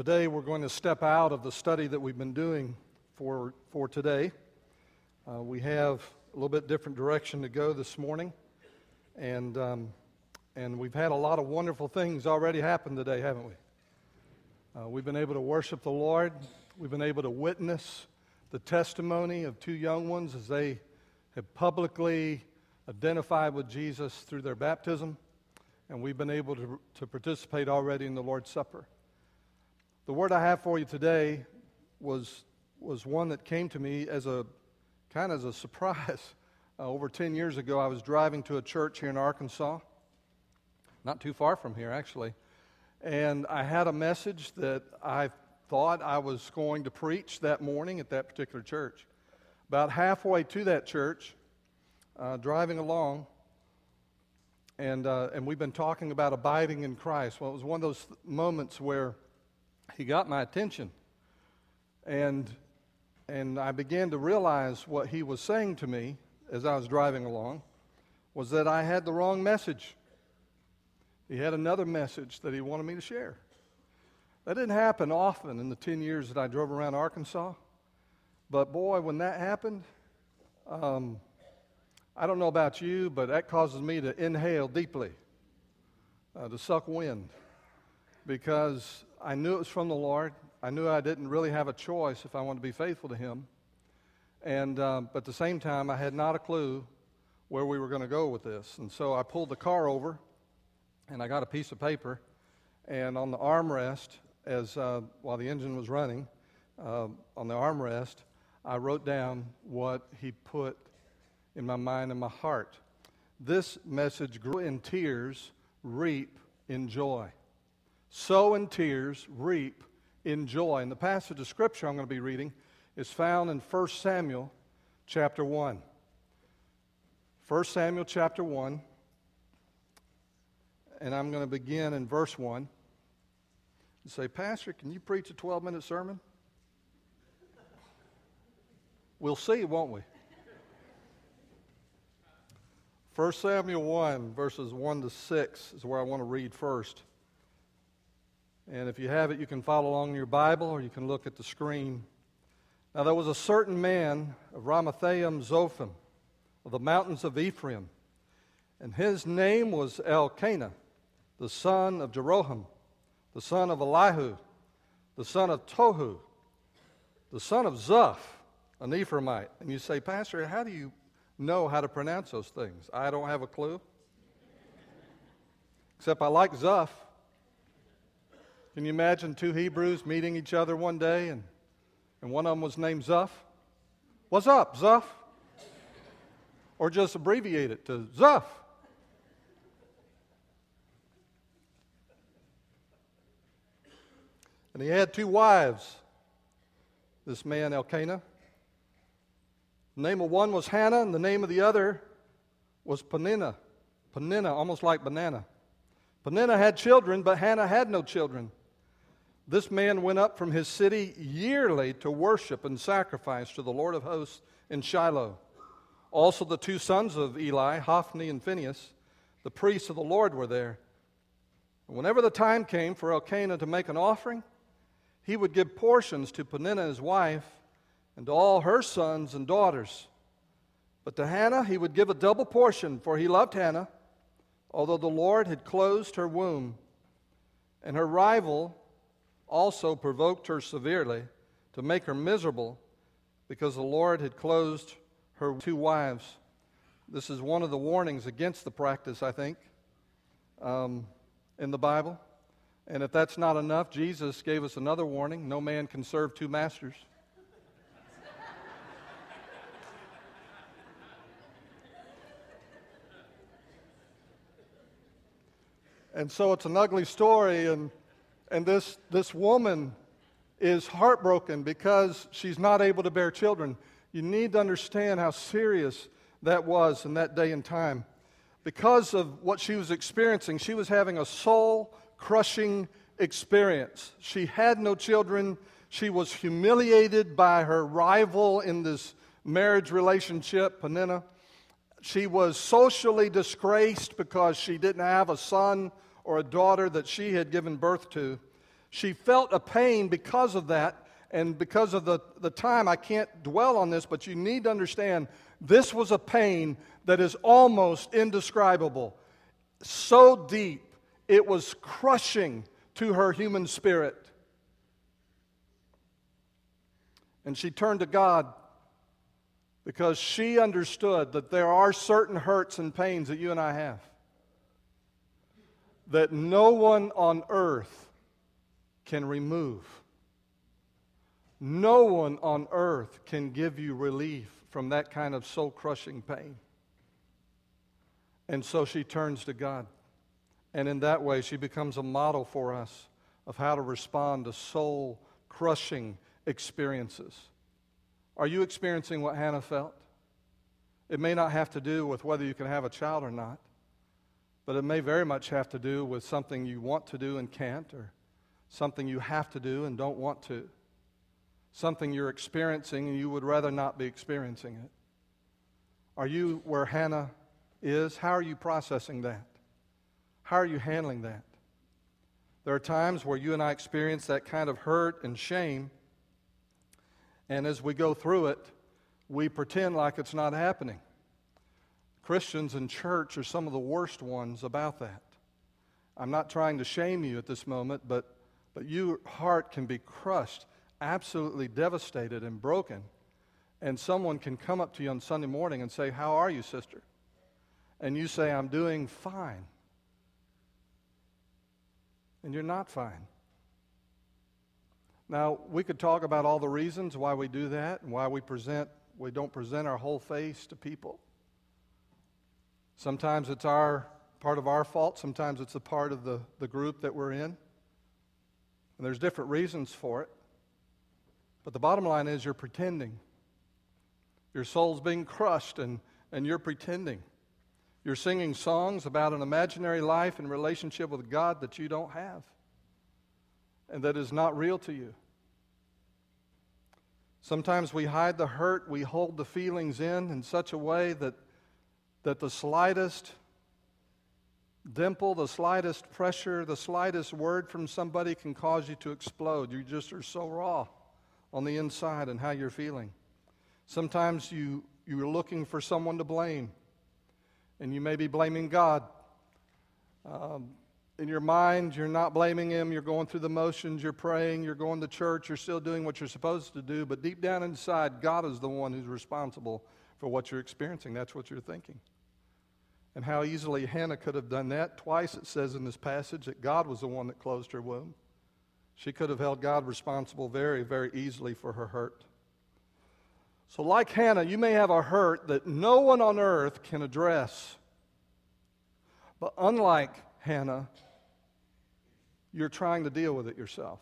Today, we're going to step out of the study that we've been doing for, for today. Uh, we have a little bit different direction to go this morning, and, um, and we've had a lot of wonderful things already happen today, haven't we? Uh, we've been able to worship the Lord, we've been able to witness the testimony of two young ones as they have publicly identified with Jesus through their baptism, and we've been able to, to participate already in the Lord's Supper. The word I have for you today was, was one that came to me as a kind of as a surprise. Uh, over 10 years ago, I was driving to a church here in Arkansas, not too far from here, actually, and I had a message that I thought I was going to preach that morning at that particular church. About halfway to that church, uh, driving along, and, uh, and we've been talking about abiding in Christ. Well, it was one of those moments where he got my attention. And, and I began to realize what he was saying to me as I was driving along was that I had the wrong message. He had another message that he wanted me to share. That didn't happen often in the 10 years that I drove around Arkansas. But boy, when that happened, um, I don't know about you, but that causes me to inhale deeply, uh, to suck wind, because I knew it was from the Lord. I knew I didn't really have a choice if I wanted to be faithful to Him. And, um, but at the same time, I had not a clue where we were going to go with this. And so I pulled the car over and I got a piece of paper. And on the armrest, as, uh, while the engine was running, uh, on the armrest, I wrote down what he put in my mind and my heart. This message grew in tears, reap in joy sow in tears, reap in joy. And the passage of scripture I'm going to be reading is found in 1 Samuel chapter 1. 1 Samuel chapter 1, and I'm going to begin in verse 1 and say, Pastor, can you preach a 12 minute sermon? We'll see, won't we? 1 Samuel 1, verses 1 to 6 is where I want to read first. And if you have it, you can follow along in your Bible or you can look at the screen. Now, there was a certain man of Ramathaim Zophim of the mountains of Ephraim, and his name was Elkanah, the son of Jeroham, the son of Elihu, the son of Tohu, the son of Zoph, an Ephraimite. And you say, Pastor, how do you know how to pronounce those things? I don't have a clue. Except I like Zuph. Can you imagine two Hebrews meeting each other one day and, and one of them was named Zuph? What's up, Zuph? Or just abbreviate it to Zuph. And he had two wives, this man Elkanah. The name of one was Hannah, and the name of the other was Peninnah. Peninnah, almost like banana. Peninnah had children, but Hannah had no children. This man went up from his city yearly to worship and sacrifice to the Lord of hosts in Shiloh. Also, the two sons of Eli, Hophni and Phinehas, the priests of the Lord, were there. Whenever the time came for Elkanah to make an offering, he would give portions to Peninnah his wife and to all her sons and daughters. But to Hannah he would give a double portion, for he loved Hannah, although the Lord had closed her womb. And her rival also provoked her severely to make her miserable because the Lord had closed her two wives. This is one of the warnings against the practice, I think, um, in the Bible. And if that's not enough, Jesus gave us another warning no man can serve two masters. and so it's an ugly story, and and this, this woman is heartbroken because she's not able to bear children. You need to understand how serious that was in that day and time. Because of what she was experiencing, she was having a soul crushing experience. She had no children. She was humiliated by her rival in this marriage relationship, Peninnah. She was socially disgraced because she didn't have a son or a daughter that she had given birth to. She felt a pain because of that, and because of the, the time, I can't dwell on this, but you need to understand this was a pain that is almost indescribable. So deep, it was crushing to her human spirit. And she turned to God because she understood that there are certain hurts and pains that you and I have that no one on earth can remove. No one on earth can give you relief from that kind of soul crushing pain. And so she turns to God. And in that way, she becomes a model for us of how to respond to soul crushing experiences. Are you experiencing what Hannah felt? It may not have to do with whether you can have a child or not, but it may very much have to do with something you want to do and can't, or something you have to do and don't want to, something you're experiencing and you would rather not be experiencing it. Are you where Hannah is? How are you processing that? How are you handling that? There are times where you and I experience that kind of hurt and shame, and as we go through it, we pretend like it's not happening. Christians in church are some of the worst ones about that. I'm not trying to shame you at this moment, but, but your heart can be crushed, absolutely devastated and broken. And someone can come up to you on Sunday morning and say, How are you, sister? And you say, I'm doing fine. And you're not fine. Now, we could talk about all the reasons why we do that and why we present we don't present our whole face to people. Sometimes it's our part of our fault, sometimes it's a part of the, the group that we're in. And there's different reasons for it. But the bottom line is you're pretending. Your soul's being crushed and, and you're pretending. You're singing songs about an imaginary life and relationship with God that you don't have and that is not real to you. Sometimes we hide the hurt, we hold the feelings in in such a way that that the slightest dimple, the slightest pressure, the slightest word from somebody can cause you to explode. You just are so raw on the inside and how you're feeling. Sometimes you, you're looking for someone to blame, and you may be blaming God. Um, in your mind, you're not blaming Him. You're going through the motions. You're praying. You're going to church. You're still doing what you're supposed to do. But deep down inside, God is the one who's responsible for what you're experiencing. That's what you're thinking. And how easily Hannah could have done that. Twice it says in this passage that God was the one that closed her womb. She could have held God responsible very, very easily for her hurt. So, like Hannah, you may have a hurt that no one on earth can address. But unlike Hannah, you're trying to deal with it yourself.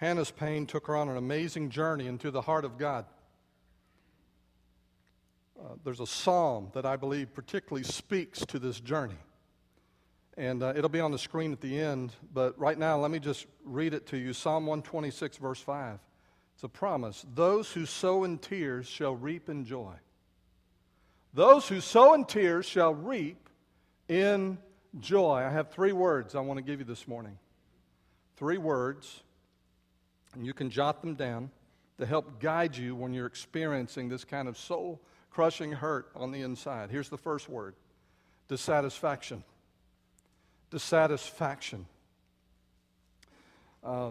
Hannah's pain took her on an amazing journey into the heart of God. Uh, there's a psalm that I believe particularly speaks to this journey. And uh, it'll be on the screen at the end, but right now let me just read it to you Psalm 126, verse 5. It's a promise. Those who sow in tears shall reap in joy. Those who sow in tears shall reap in joy. I have three words I want to give you this morning. Three words and you can jot them down to help guide you when you're experiencing this kind of soul crushing hurt on the inside. Here's the first word dissatisfaction. Dissatisfaction. Uh,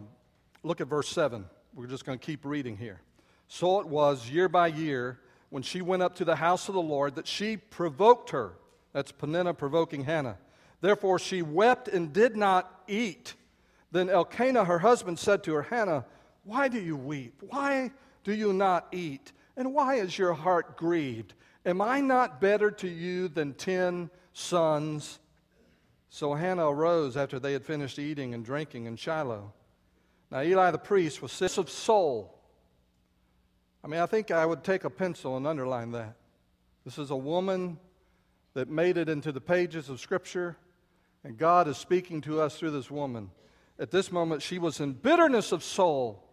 look at verse 7. We're just going to keep reading here. So it was year by year when she went up to the house of the Lord that she provoked her. That's Peninnah provoking Hannah. Therefore she wept and did not eat. Then Elkanah, her husband, said to her, Hannah, why do you weep? Why do you not eat? And why is your heart grieved? Am I not better to you than ten sons? So Hannah arose after they had finished eating and drinking in Shiloh. Now Eli the priest was sick of soul. I mean, I think I would take a pencil and underline that. This is a woman that made it into the pages of Scripture, and God is speaking to us through this woman. At this moment, she was in bitterness of soul.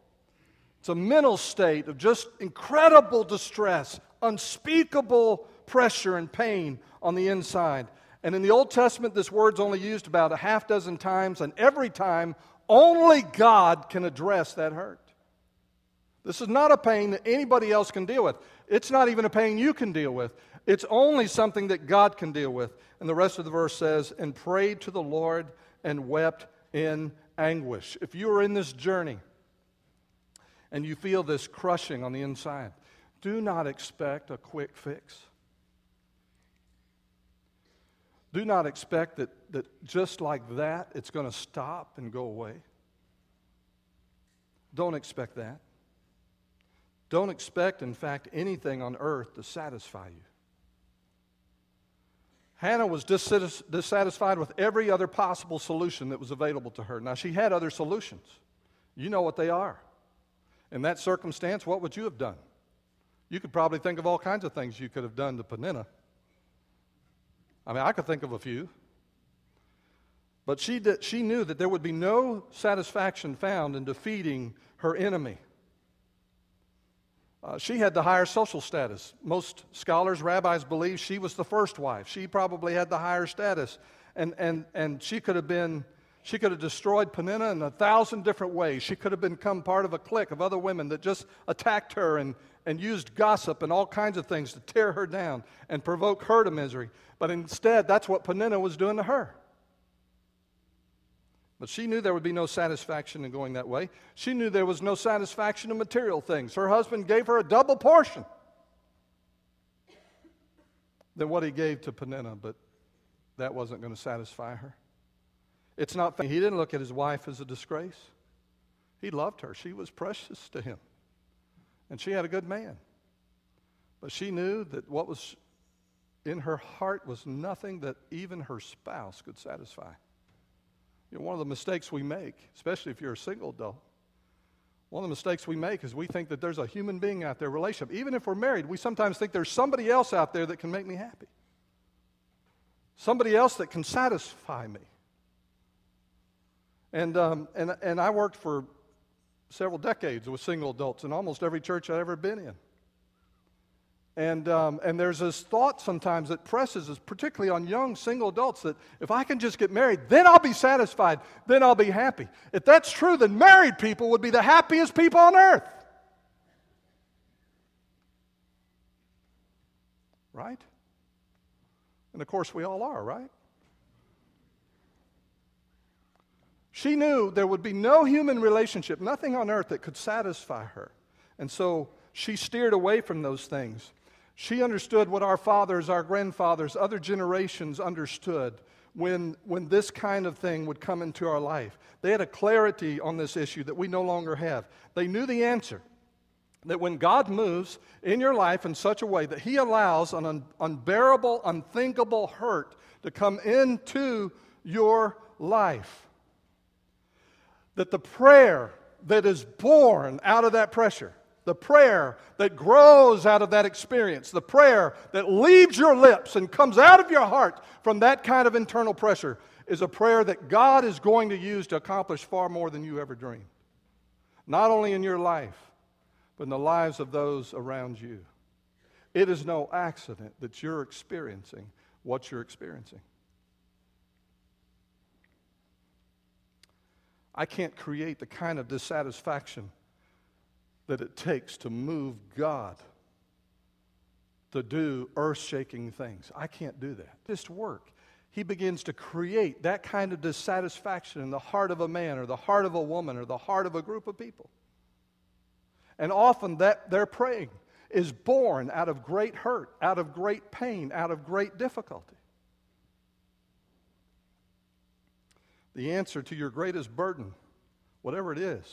It's a mental state of just incredible distress, unspeakable pressure and pain on the inside. And in the Old Testament, this word's only used about a half dozen times, and every time, only God can address that hurt. This is not a pain that anybody else can deal with. It's not even a pain you can deal with. It's only something that God can deal with. And the rest of the verse says, and prayed to the Lord and wept in anguish. If you are in this journey and you feel this crushing on the inside, do not expect a quick fix. Do not expect that, that just like that, it's going to stop and go away. Don't expect that. Don't expect, in fact, anything on earth to satisfy you. Hannah was dissatisfied with every other possible solution that was available to her. Now, she had other solutions. You know what they are. In that circumstance, what would you have done? You could probably think of all kinds of things you could have done to Peninnah. I mean, I could think of a few. But she, did, she knew that there would be no satisfaction found in defeating her enemy. Uh, she had the higher social status. Most scholars, rabbis believe she was the first wife. She probably had the higher status. And, and, and she could have been, she could have destroyed Peninnah in a thousand different ways. She could have become part of a clique of other women that just attacked her and, and used gossip and all kinds of things to tear her down and provoke her to misery. But instead, that's what Peninnah was doing to her. But she knew there would be no satisfaction in going that way. She knew there was no satisfaction in material things. Her husband gave her a double portion than what he gave to Peninnah, but that wasn't going to satisfy her. It's not, he didn't look at his wife as a disgrace. He loved her, she was precious to him, and she had a good man. But she knew that what was in her heart was nothing that even her spouse could satisfy. You know, one of the mistakes we make, especially if you're a single adult, one of the mistakes we make is we think that there's a human being out there, relationship. Even if we're married, we sometimes think there's somebody else out there that can make me happy. Somebody else that can satisfy me. And, um, and, and I worked for several decades with single adults in almost every church I've ever been in. And, um, and there's this thought sometimes that presses us, particularly on young single adults, that if I can just get married, then I'll be satisfied, then I'll be happy. If that's true, then married people would be the happiest people on earth. Right? And of course, we all are, right? She knew there would be no human relationship, nothing on earth that could satisfy her. And so she steered away from those things. She understood what our fathers, our grandfathers, other generations understood when, when this kind of thing would come into our life. They had a clarity on this issue that we no longer have. They knew the answer that when God moves in your life in such a way that He allows an un- unbearable, unthinkable hurt to come into your life, that the prayer that is born out of that pressure the prayer that grows out of that experience, the prayer that leaves your lips and comes out of your heart from that kind of internal pressure, is a prayer that God is going to use to accomplish far more than you ever dreamed. Not only in your life, but in the lives of those around you. It is no accident that you're experiencing what you're experiencing. I can't create the kind of dissatisfaction that it takes to move God to do earth shaking things. I can't do that. Just work. He begins to create that kind of dissatisfaction in the heart of a man or the heart of a woman or the heart of a group of people. And often that their praying is born out of great hurt, out of great pain, out of great difficulty. The answer to your greatest burden, whatever it is,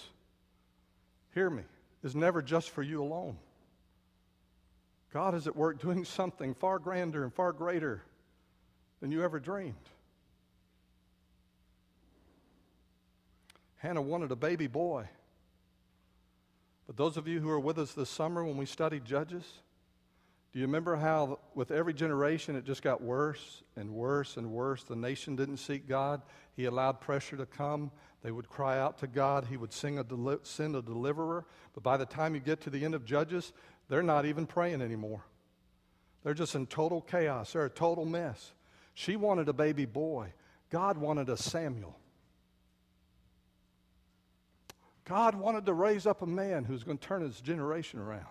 hear me, is never just for you alone. God is at work doing something far grander and far greater than you ever dreamed. Hannah wanted a baby boy. But those of you who were with us this summer when we studied Judges, do you remember how with every generation it just got worse and worse and worse? The nation didn't seek God. He allowed pressure to come. They would cry out to God. He would sing a deli- send a deliverer. But by the time you get to the end of Judges, they're not even praying anymore. They're just in total chaos. They're a total mess. She wanted a baby boy. God wanted a Samuel. God wanted to raise up a man who's going to turn his generation around.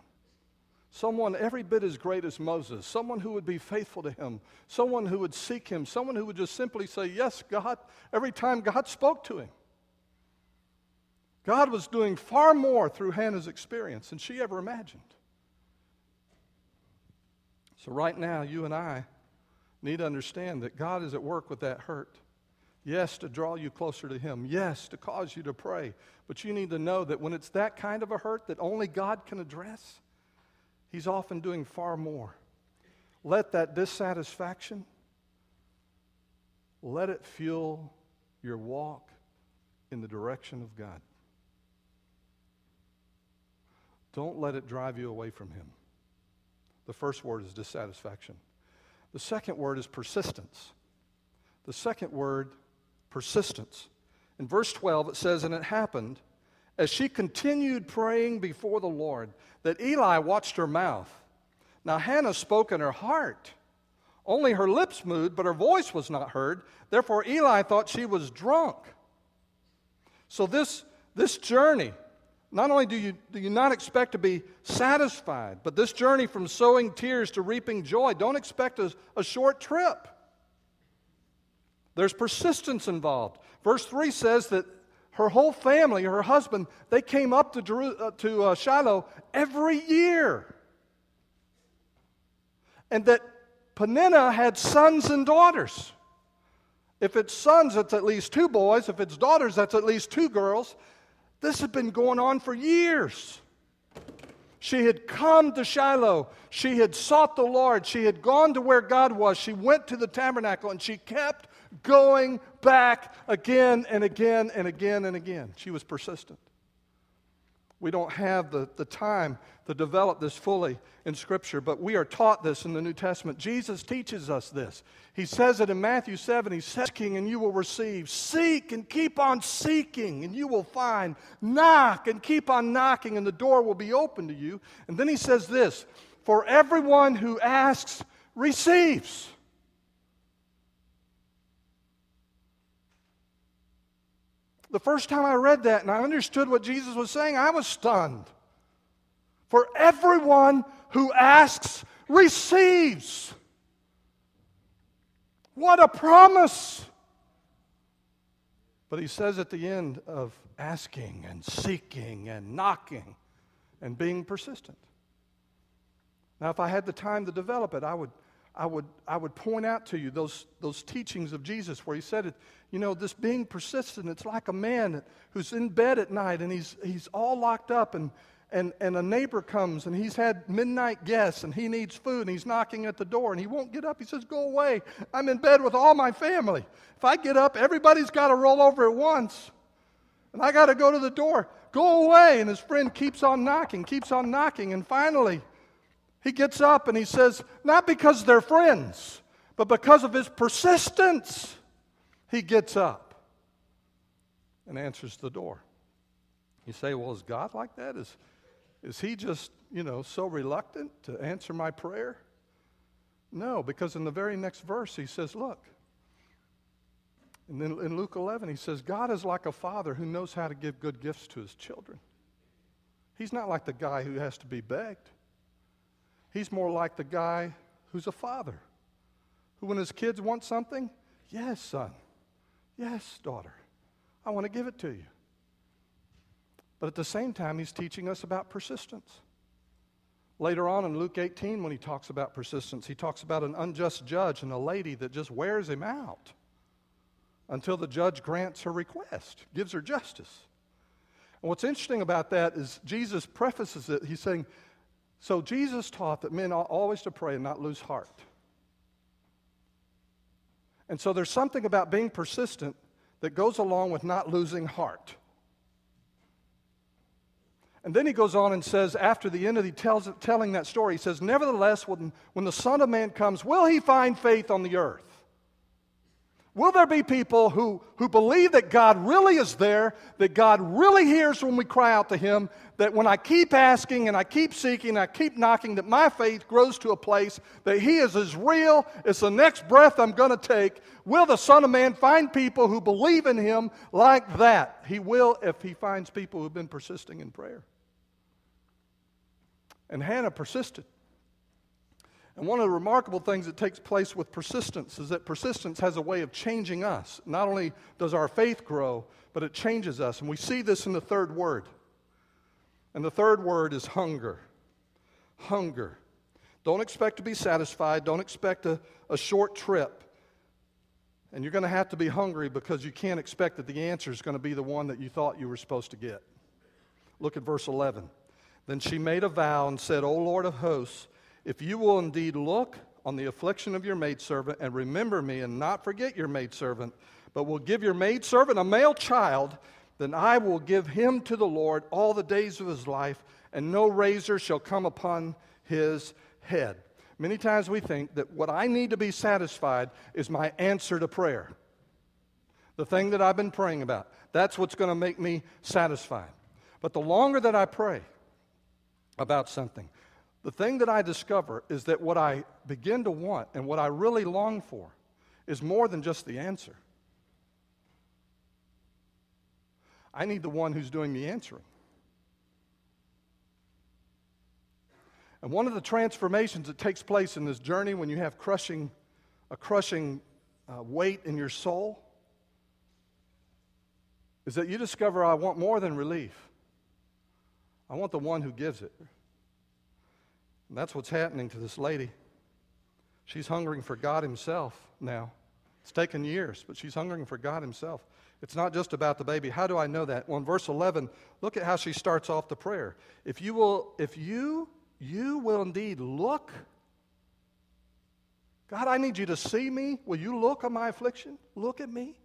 Someone every bit as great as Moses, someone who would be faithful to him, someone who would seek him, someone who would just simply say, Yes, God, every time God spoke to him. God was doing far more through Hannah's experience than she ever imagined. So, right now, you and I need to understand that God is at work with that hurt. Yes, to draw you closer to Him. Yes, to cause you to pray. But you need to know that when it's that kind of a hurt that only God can address, He's often doing far more. Let that dissatisfaction, let it fuel your walk in the direction of God. Don't let it drive you away from Him. The first word is dissatisfaction. The second word is persistence. The second word, persistence. In verse 12, it says, And it happened as she continued praying before the Lord that Eli watched her mouth. Now Hannah spoke in her heart. Only her lips moved, but her voice was not heard. Therefore, Eli thought she was drunk. So, this, this journey, not only do you, do you not expect to be satisfied, but this journey from sowing tears to reaping joy, don't expect a, a short trip. There's persistence involved. Verse 3 says that her whole family, her husband, they came up to, Jeru- uh, to uh, Shiloh every year. And that Peninnah had sons and daughters. If it's sons, it's at least two boys. If it's daughters, that's at least two girls. This had been going on for years. She had come to Shiloh. She had sought the Lord. She had gone to where God was. She went to the tabernacle and she kept going back again and again and again and again. She was persistent. We don't have the, the time to develop this fully in Scripture, but we are taught this in the New Testament. Jesus teaches us this. He says it in Matthew 7. He says, Seeking and you will receive. Seek and keep on seeking and you will find. Knock and keep on knocking and the door will be open to you. And then he says this For everyone who asks receives. The first time I read that and I understood what Jesus was saying, I was stunned. For everyone who asks receives. What a promise! But he says at the end of asking and seeking and knocking and being persistent. Now, if I had the time to develop it, I would, I would, I would point out to you those, those teachings of Jesus where he said it, you know, this being persistent, it's like a man who's in bed at night and he's, he's all locked up and, and, and a neighbor comes and he's had midnight guests and he needs food and he's knocking at the door and he won't get up. He says, Go away. I'm in bed with all my family. If I get up, everybody's got to roll over at once. And I got to go to the door. Go away. And his friend keeps on knocking, keeps on knocking. And finally, he gets up and he says, Not because they're friends, but because of his persistence. He gets up and answers the door. You say, well, is God like that? Is, is he just, you know, so reluctant to answer my prayer? No, because in the very next verse he says, look, and then in Luke 11 he says, God is like a father who knows how to give good gifts to his children. He's not like the guy who has to be begged. He's more like the guy who's a father, who when his kids want something, yes, son, Yes, daughter, I want to give it to you. But at the same time, he's teaching us about persistence. Later on in Luke 18, when he talks about persistence, he talks about an unjust judge and a lady that just wears him out until the judge grants her request, gives her justice. And what's interesting about that is Jesus prefaces it. He's saying, So Jesus taught that men ought always to pray and not lose heart. And so there's something about being persistent that goes along with not losing heart. And then he goes on and says, after the end of the tells, telling that story, he says, Nevertheless, when, when the Son of Man comes, will he find faith on the earth? Will there be people who, who believe that God really is there, that God really hears when we cry out to Him, that when I keep asking and I keep seeking and I keep knocking, that my faith grows to a place that He is as real as the next breath I'm going to take? Will the Son of Man find people who believe in Him like that? He will if He finds people who've been persisting in prayer. And Hannah persisted. And one of the remarkable things that takes place with persistence is that persistence has a way of changing us. Not only does our faith grow, but it changes us. And we see this in the third word. And the third word is hunger. Hunger. Don't expect to be satisfied. Don't expect a, a short trip. And you're going to have to be hungry because you can't expect that the answer is going to be the one that you thought you were supposed to get. Look at verse 11. Then she made a vow and said, O Lord of hosts, if you will indeed look on the affliction of your maidservant and remember me and not forget your maidservant, but will give your maidservant a male child, then I will give him to the Lord all the days of his life, and no razor shall come upon his head. Many times we think that what I need to be satisfied is my answer to prayer. The thing that I've been praying about. That's what's going to make me satisfied. But the longer that I pray about something, the thing that I discover is that what I begin to want and what I really long for is more than just the answer. I need the one who's doing the answering. And one of the transformations that takes place in this journey when you have crushing, a crushing uh, weight in your soul is that you discover I want more than relief. I want the one who gives it. And that's what's happening to this lady. She's hungering for God Himself now. It's taken years, but she's hungering for God Himself. It's not just about the baby. How do I know that? Well, in verse 11, look at how she starts off the prayer. If you will, if you, you will indeed look. God, I need you to see me. Will you look on my affliction? Look at me.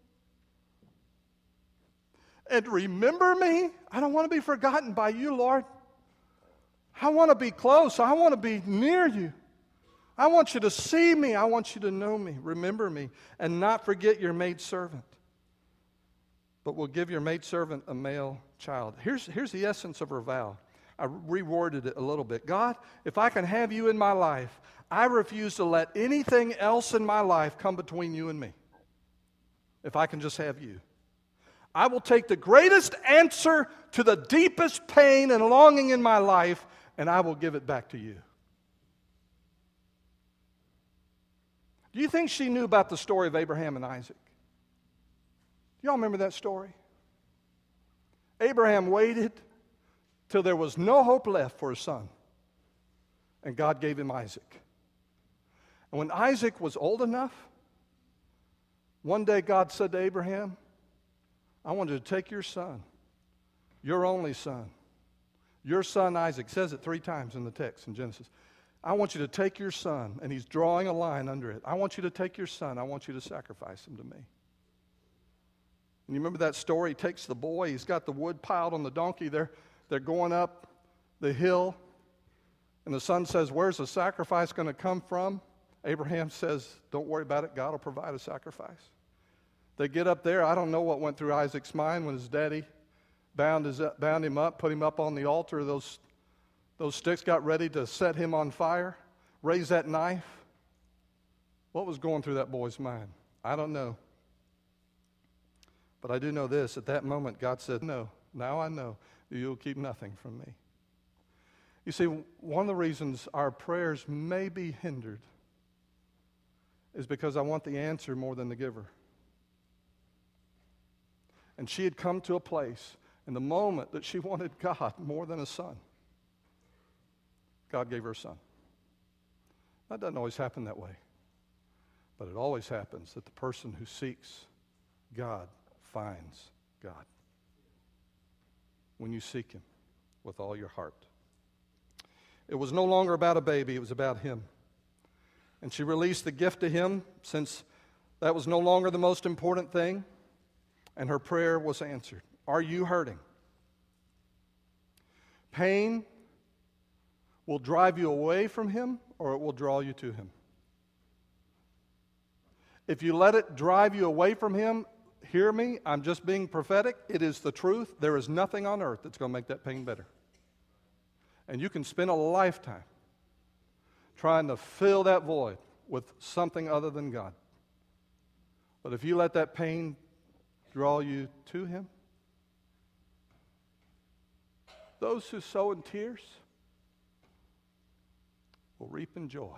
And remember me. I don't want to be forgotten by you, Lord. I want to be close. I want to be near you. I want you to see me. I want you to know me, remember me, and not forget your maidservant. But we'll give your maidservant a male child. Here's, here's the essence of her vow. I reworded it a little bit. God, if I can have you in my life, I refuse to let anything else in my life come between you and me. If I can just have you. I will take the greatest answer to the deepest pain and longing in my life and I will give it back to you. Do you think she knew about the story of Abraham and Isaac? Do y'all remember that story? Abraham waited till there was no hope left for his son, and God gave him Isaac. And when Isaac was old enough, one day God said to Abraham, I want you to take your son, your only son, your son Isaac says it three times in the text in Genesis. I want you to take your son, and he's drawing a line under it. I want you to take your son. I want you to sacrifice him to me. And you remember that story? He takes the boy, he's got the wood piled on the donkey. They're, they're going up the hill, and the son says, Where's the sacrifice going to come from? Abraham says, Don't worry about it. God will provide a sacrifice. They get up there. I don't know what went through Isaac's mind when his daddy bound, his, bound him up, put him up on the altar. Those, those sticks got ready to set him on fire, raise that knife. What was going through that boy's mind? I don't know. But I do know this. At that moment, God said, No, now I know you'll keep nothing from me. You see, one of the reasons our prayers may be hindered is because I want the answer more than the giver. And she had come to a place in the moment that she wanted God more than a son, God gave her a son. That doesn't always happen that way. But it always happens that the person who seeks God finds God. When you seek Him with all your heart. It was no longer about a baby, it was about Him. And she released the gift to Him since that was no longer the most important thing, and her prayer was answered. Are you hurting? Pain will drive you away from Him or it will draw you to Him. If you let it drive you away from Him, hear me, I'm just being prophetic. It is the truth. There is nothing on earth that's going to make that pain better. And you can spend a lifetime trying to fill that void with something other than God. But if you let that pain draw you to Him, those who sow in tears will reap in joy.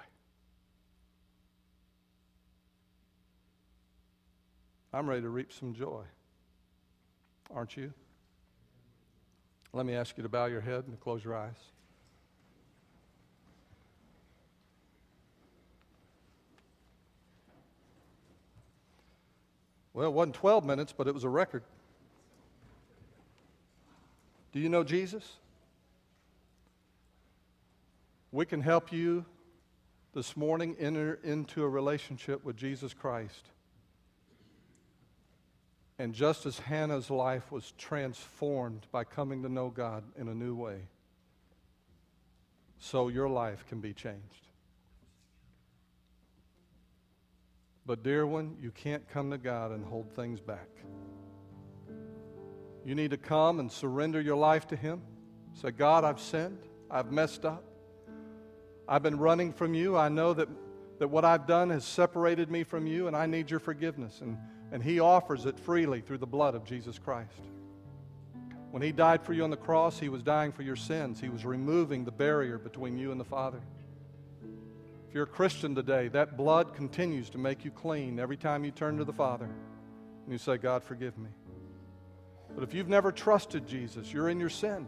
I'm ready to reap some joy. Aren't you? Let me ask you to bow your head and close your eyes. Well, it wasn't 12 minutes, but it was a record. Do you know Jesus? We can help you this morning enter into a relationship with Jesus Christ. And just as Hannah's life was transformed by coming to know God in a new way, so your life can be changed. But, dear one, you can't come to God and hold things back. You need to come and surrender your life to Him. Say, God, I've sinned. I've messed up. I've been running from you. I know that, that what I've done has separated me from you, and I need your forgiveness. And and He offers it freely through the blood of Jesus Christ. When He died for you on the cross, He was dying for your sins. He was removing the barrier between you and the Father. If you're a Christian today, that blood continues to make you clean every time you turn to the Father and you say, God, forgive me. But if you've never trusted Jesus, you're in your sin.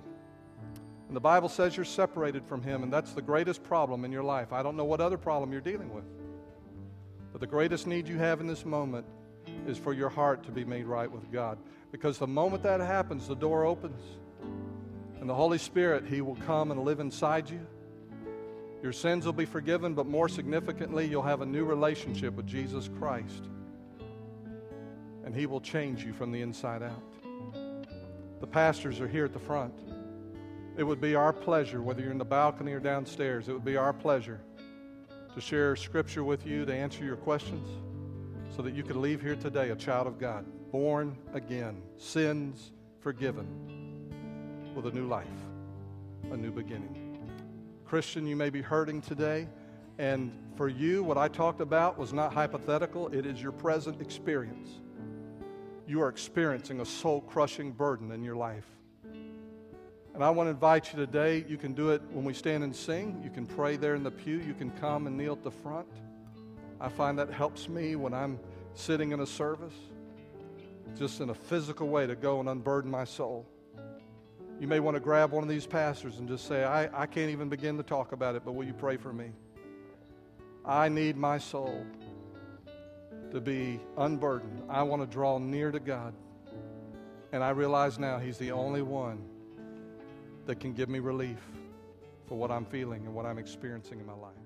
And the Bible says you're separated from Him, and that's the greatest problem in your life. I don't know what other problem you're dealing with. But the greatest need you have in this moment is for your heart to be made right with God. Because the moment that happens, the door opens. And the Holy Spirit, He will come and live inside you. Your sins will be forgiven, but more significantly, you'll have a new relationship with Jesus Christ. And He will change you from the inside out. The pastors are here at the front. It would be our pleasure, whether you're in the balcony or downstairs, it would be our pleasure to share scripture with you, to answer your questions so that you could leave here today a child of God, born again, sins forgiven, with a new life, a new beginning. Christian, you may be hurting today, and for you, what I talked about was not hypothetical, it is your present experience. You are experiencing a soul crushing burden in your life. And I want to invite you today. You can do it when we stand and sing. You can pray there in the pew. You can come and kneel at the front. I find that helps me when I'm sitting in a service, just in a physical way to go and unburden my soul. You may want to grab one of these pastors and just say, I, I can't even begin to talk about it, but will you pray for me? I need my soul to be unburdened. I want to draw near to God. And I realize now He's the only one that can give me relief for what I'm feeling and what I'm experiencing in my life.